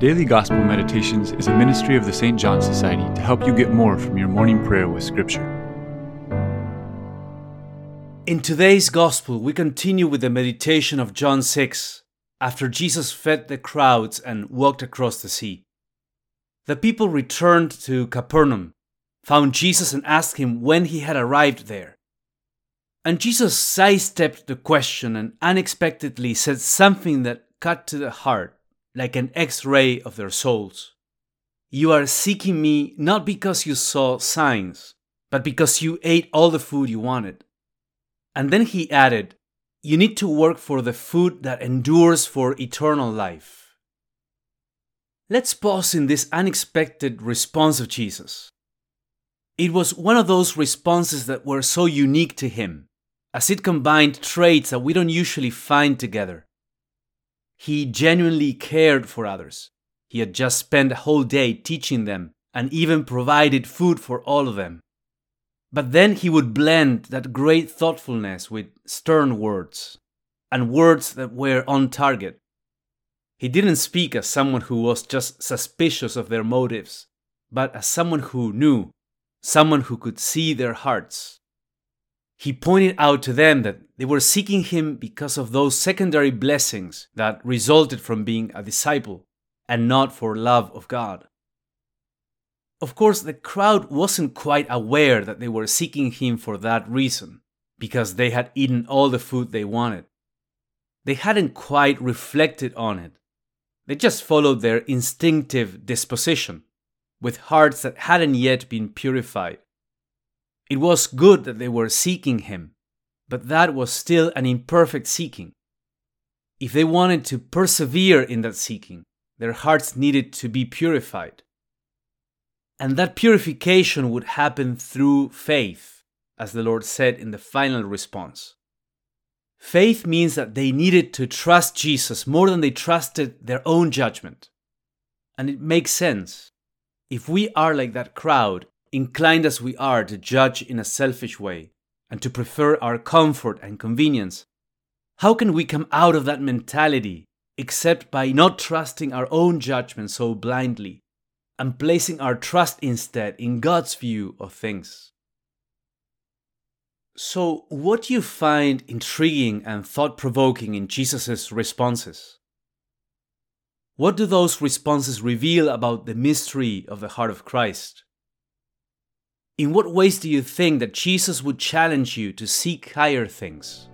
Daily Gospel Meditations is a ministry of the St. John Society to help you get more from your morning prayer with Scripture. In today's Gospel, we continue with the meditation of John 6 after Jesus fed the crowds and walked across the sea. The people returned to Capernaum, found Jesus, and asked him when he had arrived there. And Jesus sidestepped the question and unexpectedly said something that cut to the heart like an x ray of their souls. You are seeking me not because you saw signs, but because you ate all the food you wanted. And then he added, You need to work for the food that endures for eternal life. Let's pause in this unexpected response of Jesus. It was one of those responses that were so unique to him, as it combined traits that we don't usually find together he genuinely cared for others. He had just spent a whole day teaching them and even provided food for all of them. But then he would blend that great thoughtfulness with stern words and words that were on target. He didn't speak as someone who was just suspicious of their motives, but as someone who knew, someone who could see their hearts. He pointed out to them that they were seeking him because of those secondary blessings that resulted from being a disciple and not for love of God. Of course, the crowd wasn't quite aware that they were seeking him for that reason, because they had eaten all the food they wanted. They hadn't quite reflected on it. They just followed their instinctive disposition, with hearts that hadn't yet been purified. It was good that they were seeking him, but that was still an imperfect seeking. If they wanted to persevere in that seeking, their hearts needed to be purified. And that purification would happen through faith, as the Lord said in the final response. Faith means that they needed to trust Jesus more than they trusted their own judgment. And it makes sense. If we are like that crowd inclined as we are to judge in a selfish way and to prefer our comfort and convenience, how can we come out of that mentality except by not trusting our own judgment so blindly and placing our trust instead in God's view of things? So, what do you find intriguing and thought provoking in Jesus' responses? What do those responses reveal about the mystery of the heart of Christ? In what ways do you think that Jesus would challenge you to seek higher things?